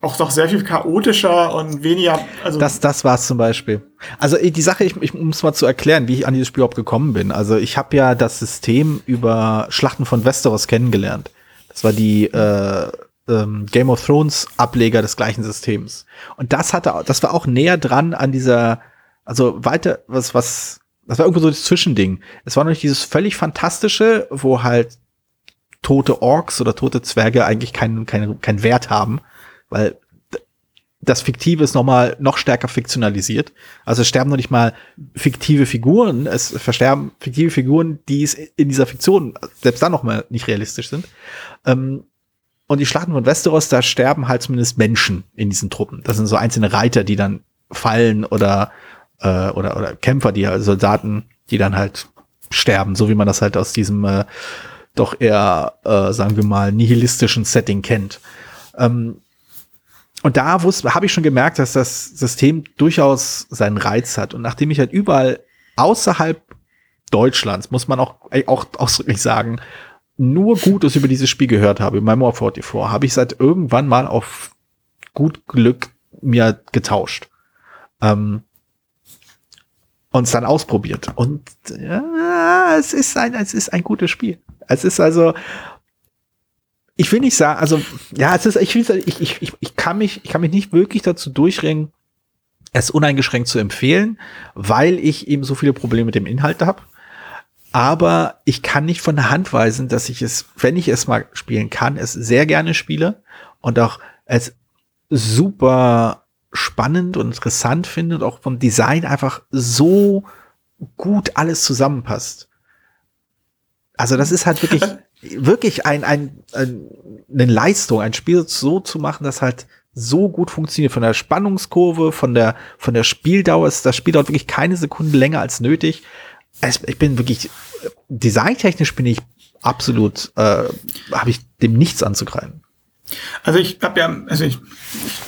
auch doch sehr viel chaotischer und weniger. Also das, das war es zum Beispiel. Also die Sache, ich, ich muss mal zu erklären, wie ich an dieses Spiel überhaupt gekommen bin. Also ich habe ja das System über Schlachten von Westeros kennengelernt. Das war die äh, ähm, Game of Thrones Ableger des gleichen Systems. Und das hatte, das war auch näher dran an dieser, also weiter, was, was, das war irgendwo so das Zwischending. Es war noch nicht dieses völlig fantastische, wo halt tote Orks oder tote Zwerge eigentlich keinen keinen keinen Wert haben, weil das Fiktive ist nochmal noch stärker fiktionalisiert. Also es sterben noch nicht mal fiktive Figuren, es versterben fiktive Figuren, die es in dieser Fiktion selbst dann noch mal nicht realistisch sind. Ähm, und die Schlachten von Westeros, da sterben halt zumindest Menschen in diesen Truppen. Das sind so einzelne Reiter, die dann fallen oder äh, oder oder Kämpfer, die halt Soldaten, die dann halt sterben, so wie man das halt aus diesem äh, doch eher, äh, sagen wir mal, nihilistischen Setting kennt. Ähm, und da habe ich schon gemerkt, dass das System durchaus seinen Reiz hat. Und nachdem ich halt überall außerhalb Deutschlands, muss man auch, auch ausdrücklich sagen, nur Gutes über dieses Spiel gehört habe, in meinem 44, habe ich seit irgendwann mal auf gut Glück mir getauscht. Ähm, und es dann ausprobiert. Und ja, es ist ein, es ist ein gutes Spiel. Es ist also, ich will nicht sagen, also ja, es ist, ich, ich, ich, ich, kann mich, ich kann mich nicht wirklich dazu durchringen, es uneingeschränkt zu empfehlen, weil ich eben so viele Probleme mit dem Inhalt habe. Aber ich kann nicht von der Hand weisen, dass ich es, wenn ich es mal spielen kann, es sehr gerne spiele und auch es super spannend und interessant finde und auch vom Design einfach so gut alles zusammenpasst. Also das ist halt wirklich, wirklich ein, ein, ein, eine Leistung, ein Spiel so zu machen, dass halt so gut funktioniert. Von der Spannungskurve, von der, von der Spieldauer ist das Spiel dauert wirklich keine Sekunde länger als nötig. Es, ich bin wirklich, designtechnisch bin ich absolut, äh, habe ich dem nichts anzugreifen. Also ich habe ja, also ich,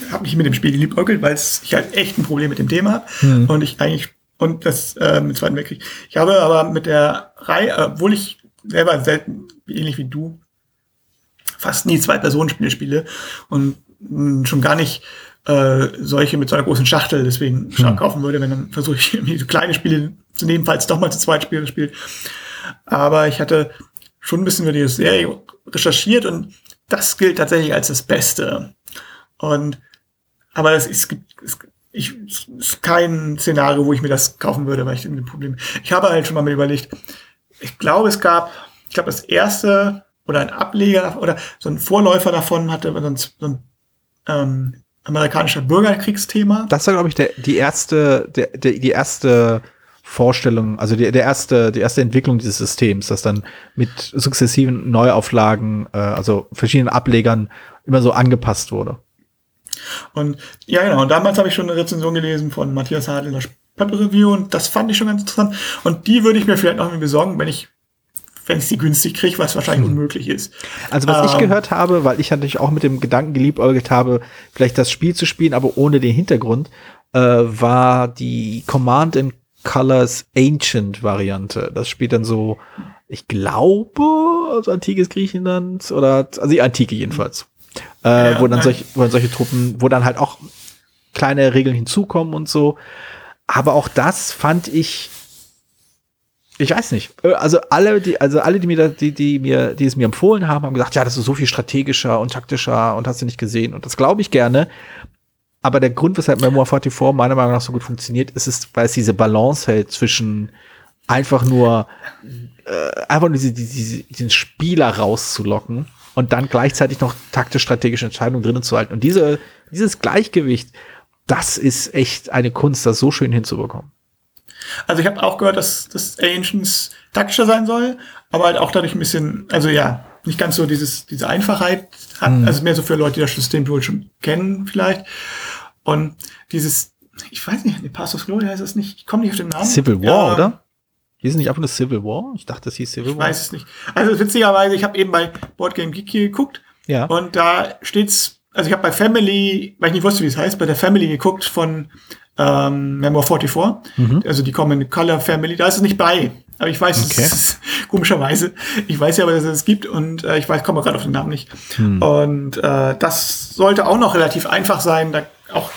ich habe mich mit dem Spiel geliebäugelt, weil ich halt echt ein Problem mit dem Thema habe hm. und ich eigentlich und das äh, mit Zweiten Weltkrieg. Ich habe aber mit der Reihe, obwohl ich selber selten, ähnlich wie du, fast nie Zwei-Personen-Spiele spiele und hm, schon gar nicht äh, solche mit so einer großen Schachtel deswegen hm. kaufen würde, wenn dann versuche ich irgendwie so kleine Spiele zu nehmen, falls doch mal zu zweit Spiele spielt. Aber ich hatte schon ein bisschen über die Serie recherchiert und das gilt tatsächlich als das Beste. Und aber es, es gibt, es, ich, es ist kein Szenario, wo ich mir das kaufen würde, weil ich ein Problem. Ich habe halt schon mal mir überlegt, ich glaube, es gab, ich glaube, das erste oder ein Ableger oder so ein Vorläufer davon hatte so ein, so ein ähm, amerikanischer Bürgerkriegsthema. Das war, glaube ich, der, die erste, der, der, die erste Vorstellung, also die, der erste, die erste Entwicklung dieses Systems, das dann mit sukzessiven Neuauflagen, äh, also verschiedenen Ablegern immer so angepasst wurde. Und ja, genau. Und damals habe ich schon eine Rezension gelesen von Matthias Hadl, das Pepper Review, und das fand ich schon ganz interessant. Und die würde ich mir vielleicht noch mal besorgen, wenn ich wenn ich sie günstig kriege, was wahrscheinlich hm. unmöglich ist. Also was ähm, ich gehört habe, weil ich natürlich auch mit dem Gedanken geliebäugelt habe, vielleicht das Spiel zu spielen, aber ohne den Hintergrund, äh, war die Command and Colors Ancient Variante. Das spielt dann so, ich glaube, also antikes Griechenland oder also die Antike jedenfalls äh, ja, wo dann solche, wo dann solche Truppen, wo dann halt auch kleine Regeln hinzukommen und so. Aber auch das fand ich, ich weiß nicht. Äh, also alle, die, also alle, die mir, die, die mir, die es mir empfohlen haben, haben gesagt, ja, das ist so viel strategischer und taktischer und hast du nicht gesehen. Und das glaube ich gerne. Aber der Grund, weshalb Memoir 44 meiner Meinung nach so gut funktioniert, ist, ist, weil es diese Balance hält zwischen einfach nur, äh, einfach nur diese, diese, diesen Spieler rauszulocken und dann gleichzeitig noch taktisch-strategische Entscheidungen drinnen zu halten. Und diese, dieses Gleichgewicht, das ist echt eine Kunst, das so schön hinzubekommen. Also ich habe auch gehört, dass das Ancients taktischer sein soll, aber halt auch dadurch ein bisschen, also ja, nicht ganz so dieses, diese Einfachheit hat, mhm. also mehr so für Leute, die das System wohl schon kennen vielleicht. Und dieses, ich weiß nicht, Pass of Glory heißt das nicht, ich komme nicht auf den Namen. Civil War, ja, oder? Hieß es nicht einfach nur Civil War? Ich dachte, das hieß Civil War. Ich weiß es nicht. Also witzigerweise, ich habe eben bei Boardgame Geek hier geguckt. Ja. Und da steht's, also ich habe bei Family, weil ich nicht wusste, wie es heißt, bei der Family geguckt von ähm, Memoir 44. Mhm. Also die Common Color Family. Da ist es nicht bei. Aber ich weiß, okay. es ist, komischerweise, ich weiß ja aber, dass es es gibt und äh, ich weiß, komme gerade auf den Namen nicht. Mhm. Und äh, das sollte auch noch relativ einfach sein. Da auch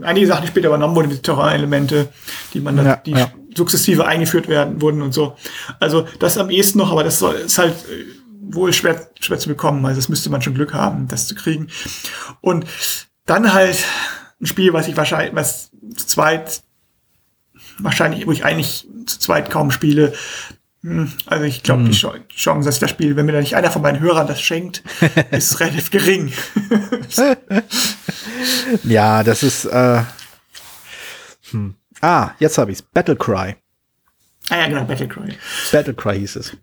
einige Sachen, die später übernommen wurden, wie Terrain-Elemente, die man dann, ja, die ja. sukzessive eingeführt werden wurden und so. Also das am ehesten noch, aber das soll, ist halt äh, wohl schwer, schwer zu bekommen. Also das müsste man schon Glück haben, das zu kriegen. Und dann halt ein Spiel, was ich wahrscheinlich, was zu zweit, wahrscheinlich, wo ich eigentlich zu zweit kaum spiele, hm, also ich glaube, hm. die Chance, dass ich das spiele, wenn mir da nicht einer von meinen Hörern das schenkt, ist relativ gering. ja, das ist. Äh, hm. Ah, jetzt habe ich's. Battlecry. Ah ja, genau, Battlecry. Battlecry hieß es.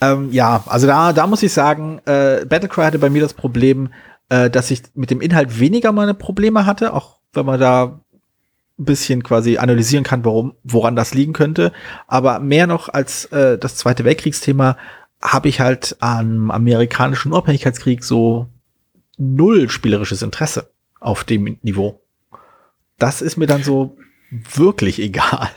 Ähm, ja, also da, da muss ich sagen, äh, Battlecry hatte bei mir das Problem, äh, dass ich mit dem Inhalt weniger meine Probleme hatte, auch wenn man da ein bisschen quasi analysieren kann, warum, woran das liegen könnte. Aber mehr noch als äh, das Zweite Weltkriegsthema habe ich halt am amerikanischen Unabhängigkeitskrieg so null spielerisches Interesse auf dem Niveau. Das ist mir dann so wirklich egal.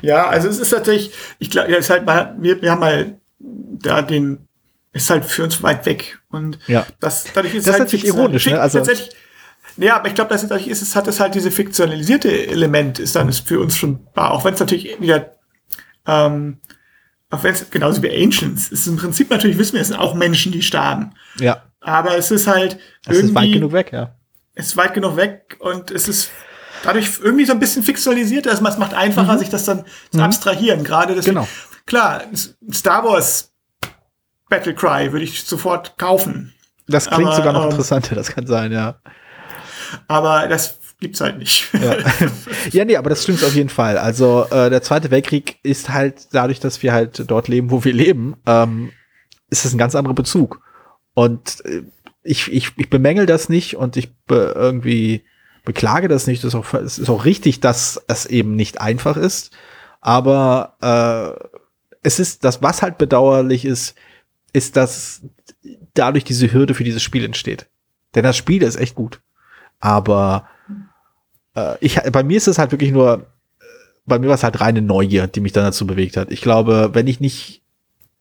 Ja, also es ist natürlich, ich glaube, ja, ist halt mal, wir, wir haben mal da den, ist halt für uns weit weg und ja. das dadurch ist das halt ist natürlich ironisch, ne? Also tatsächlich ja, aber ich glaube, das ist, ist, hat es halt diese fiktionalisierte Element, ist dann ist für uns schon wahr, auch wenn es natürlich wieder, ähm, auch wenn es genauso wie Ancients ist im Prinzip natürlich wissen wir, es sind auch Menschen, die starben. Ja. Aber es ist halt es irgendwie. Es ist weit genug weg, ja. Es ist weit genug weg und es ist dadurch irgendwie so ein bisschen fixialisiert. Also es macht einfacher, mhm. sich das dann zu mhm. abstrahieren. Gerade das. Genau. Klar, Star Wars Battle Cry würde ich sofort kaufen. Das klingt aber, sogar noch ähm, interessanter, das kann sein, ja. Aber das gibt's halt nicht. Ja, ja nee, aber das stimmt auf jeden Fall. Also äh, der Zweite Weltkrieg ist halt dadurch, dass wir halt dort leben, wo wir leben, ähm, ist das ein ganz anderer Bezug. Und äh, ich, ich, ich bemängel das nicht und ich be irgendwie beklage das nicht. Das ist, auch, es ist auch richtig, dass es eben nicht einfach ist. Aber äh, es ist, das, was halt bedauerlich ist, ist, dass dadurch diese Hürde für dieses Spiel entsteht. Denn das Spiel ist echt gut. Aber äh, ich, bei mir ist es halt wirklich nur, bei mir war es halt reine Neugier, die mich dann dazu bewegt hat. Ich glaube, wenn ich nicht,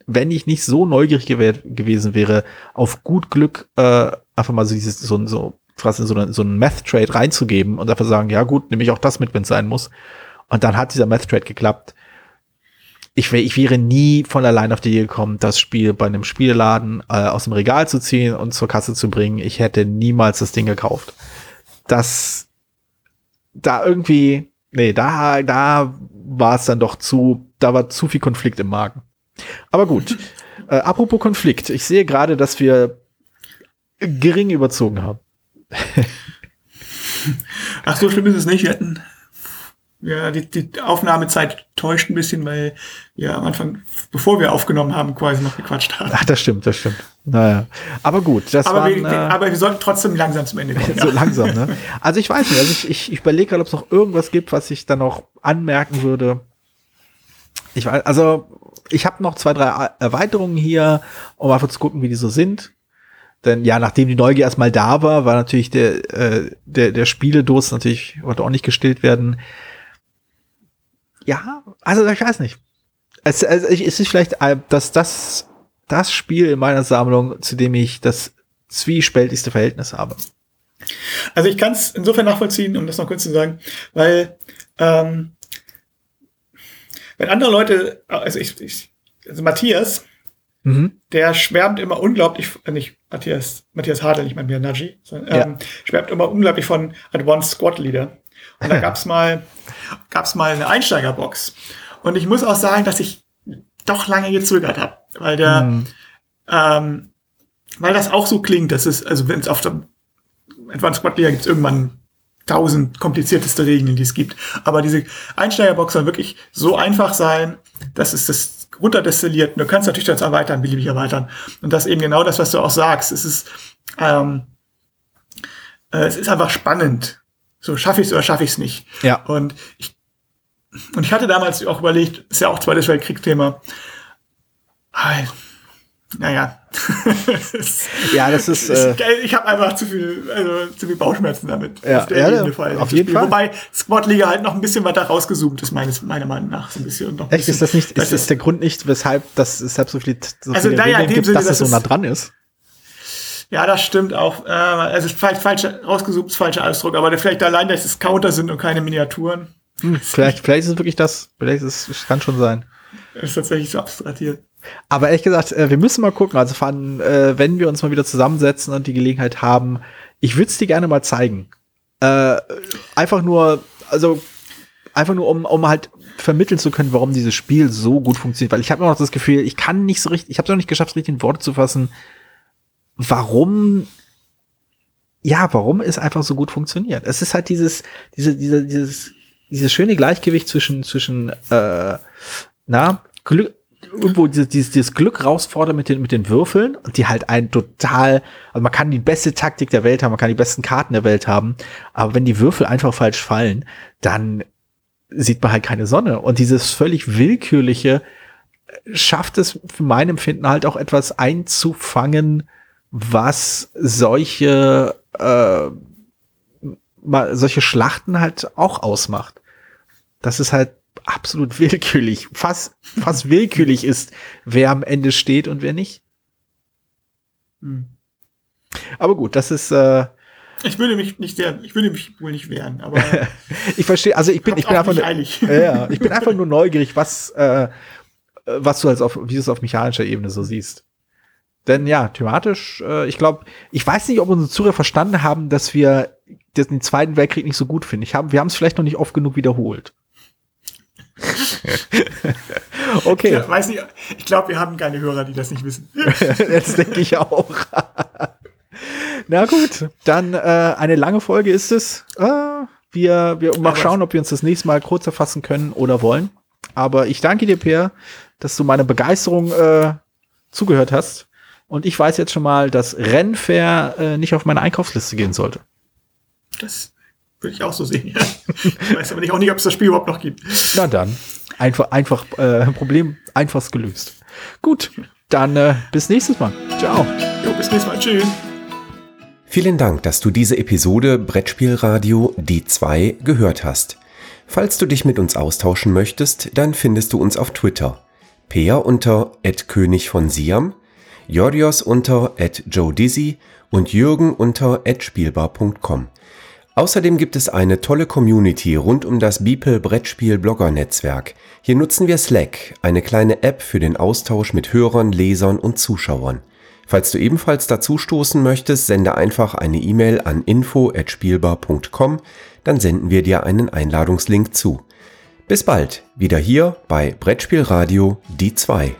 wenn ich nicht so neugierig gew gewesen wäre, auf gut Glück äh, einfach mal so dieses, so, so, was in so, eine, so einen Meth-Trade reinzugeben und einfach sagen, ja gut, nehme ich auch das mit, wenn es sein muss. Und dann hat dieser Meth-Trade geklappt ich, wär, ich wäre nie von allein auf die Idee gekommen, das Spiel bei einem Spielladen äh, aus dem Regal zu ziehen und zur Kasse zu bringen. Ich hätte niemals das Ding gekauft. Das, da irgendwie, nee, da, da war es dann doch zu, da war zu viel Konflikt im Magen. Aber gut. äh, apropos Konflikt. Ich sehe gerade, dass wir gering überzogen haben. Ach, so schlimm ist es nicht. Wir hätten ja, die, die Aufnahmezeit täuscht ein bisschen, weil wir am Anfang, bevor wir aufgenommen haben, quasi noch gequatscht haben. Ach, das stimmt, das stimmt. Naja. Aber gut, das wir, äh, aber wir sollten trotzdem langsam zum Ende kommen. so ja. langsam, ne? Also ich weiß nicht, also ich, ich, ich überlege gerade, ob es noch irgendwas gibt, was ich dann noch anmerken würde. Ich weiß, also ich habe noch zwei, drei Erweiterungen hier, um einfach zu gucken, wie die so sind. Denn ja, nachdem die Neugier erstmal da war, war natürlich der, äh, der, der Spieledurst natürlich, wollte auch nicht gestillt werden ja, also ich weiß nicht. Es, also es ist vielleicht äh, dass das, das Spiel in meiner Sammlung, zu dem ich das zwiespältigste Verhältnis habe. Also ich kann es insofern nachvollziehen, um das noch kurz zu sagen, weil ähm, wenn andere Leute, also ich, ich also Matthias, mhm. der schwärmt immer unglaublich, äh, nicht Matthias, Matthias Hadel, nicht mein Bianaggi, sondern ähm, ja. schwärmt immer unglaublich von Advanced Squad Leader. Und da gab's mal, gab's mal eine Einsteigerbox. Und ich muss auch sagen, dass ich doch lange gezögert habe, weil der, mhm. ähm, weil das auch so klingt, dass es, also wenn es auf der Advanced Squad Leader gibt irgendwann tausend komplizierteste Regeln, die es gibt. Aber diese Einsteigerbox soll wirklich so einfach sein, dass es das runterdestilliert. Du kannst natürlich das erweitern, beliebig erweitern. Und das eben genau das, was du auch sagst. Es ist, ähm, äh, es ist einfach spannend. So, schaffe ich es oder schaffe ich es nicht? Ja. Und ich, und ich hatte damals auch überlegt, ist ja auch Zweites Weltkriegsthema. Naja. ja, das ist. Äh, ich habe einfach zu viel, also zu viel Bauchschmerzen damit. Ja, ja Fall, auf jeden Fall. Wobei Squad Liga halt noch ein bisschen weiter rausgezoomt ist, meines, meiner Meinung nach. So ein bisschen, noch ein Echt, ist das nicht, ist das der Grund nicht, weshalb das deshalb so viel so also, viele Regeln gibt, dass es so nah dran ist? Ja, das stimmt auch. Äh, also vielleicht falsch rausgesucht, falscher Ausdruck, aber vielleicht allein, dass es Counter sind und keine Miniaturen. Hm, vielleicht, vielleicht ist es wirklich das. Vielleicht ist es kann schon sein. Das ist tatsächlich so abstrahiert. Aber ehrlich gesagt, äh, wir müssen mal gucken. Also fahren, äh, wenn wir uns mal wieder zusammensetzen und die Gelegenheit haben, ich würde es dir gerne mal zeigen. Äh, einfach nur, also einfach nur, um, um halt vermitteln zu können, warum dieses Spiel so gut funktioniert. Weil ich habe immer noch das Gefühl, ich kann nicht so richtig, ich habe es noch nicht geschafft, richtig in Worte zu fassen, warum ja, warum es einfach so gut funktioniert. Es ist halt dieses, diese, diese, dieses, dieses schöne Gleichgewicht zwischen, zwischen, äh, na, Glück, irgendwo dieses, dieses, dieses Glück rausfordern mit den, mit den Würfeln und die halt ein total, also man kann die beste Taktik der Welt haben, man kann die besten Karten der Welt haben, aber wenn die Würfel einfach falsch fallen, dann sieht man halt keine Sonne. Und dieses völlig willkürliche schafft es für mein Empfinden halt auch etwas einzufangen, was solche, äh, mal, solche Schlachten halt auch ausmacht. Das ist halt absolut willkürlich, fast, fast willkürlich ist, wer am Ende steht und wer nicht. Hm. Aber gut, das ist, äh, ich würde mich nicht sehr, ich würde mich wohl nicht wehren, aber ich verstehe, also ich bin, ich bin einfach nur, ja, ich bin einfach nur neugierig, was, äh, was du als auf, wie du es auf mechanischer Ebene so siehst. Denn ja, thematisch, äh, ich glaube, ich weiß nicht, ob unsere Zuhörer verstanden haben, dass wir den Zweiten Weltkrieg nicht so gut finde. Ich hab, wir haben es vielleicht noch nicht oft genug wiederholt. okay. Ich weiß nicht, ich glaube, wir haben keine Hörer, die das nicht wissen. das denke ich auch. Na gut, dann äh, eine lange Folge ist es. Äh, wir, wir mal schauen, ob wir uns das nächste Mal kurzer fassen können oder wollen. Aber ich danke dir, Per, dass du meine Begeisterung äh, zugehört hast. Und ich weiß jetzt schon mal, dass Rennfair äh, nicht auf meine Einkaufsliste gehen sollte. Das würde ich auch so sehen. Ja. Ich weiß aber nicht, auch nicht, ob es das Spiel überhaupt noch gibt. Na dann. Einfach, einfach, äh, Problem einfach gelöst. Gut, dann äh, bis nächstes Mal. Ciao. Jo, bis nächstes Mal. Tschüss. Vielen Dank, dass du diese Episode Brettspielradio die 2 gehört hast. Falls du dich mit uns austauschen möchtest, dann findest du uns auf Twitter. Peer unter König von Siam, Jorios unter Joe Dizzy und Jürgen unter spielbar.com. Außerdem gibt es eine tolle Community rund um das Beeple Brettspiel Blogger Netzwerk. Hier nutzen wir Slack, eine kleine App für den Austausch mit Hörern, Lesern und Zuschauern. Falls du ebenfalls dazu stoßen möchtest, sende einfach eine E-Mail an info@spielbar.com, dann senden wir dir einen Einladungslink zu. Bis bald, wieder hier bei Brettspielradio die 2.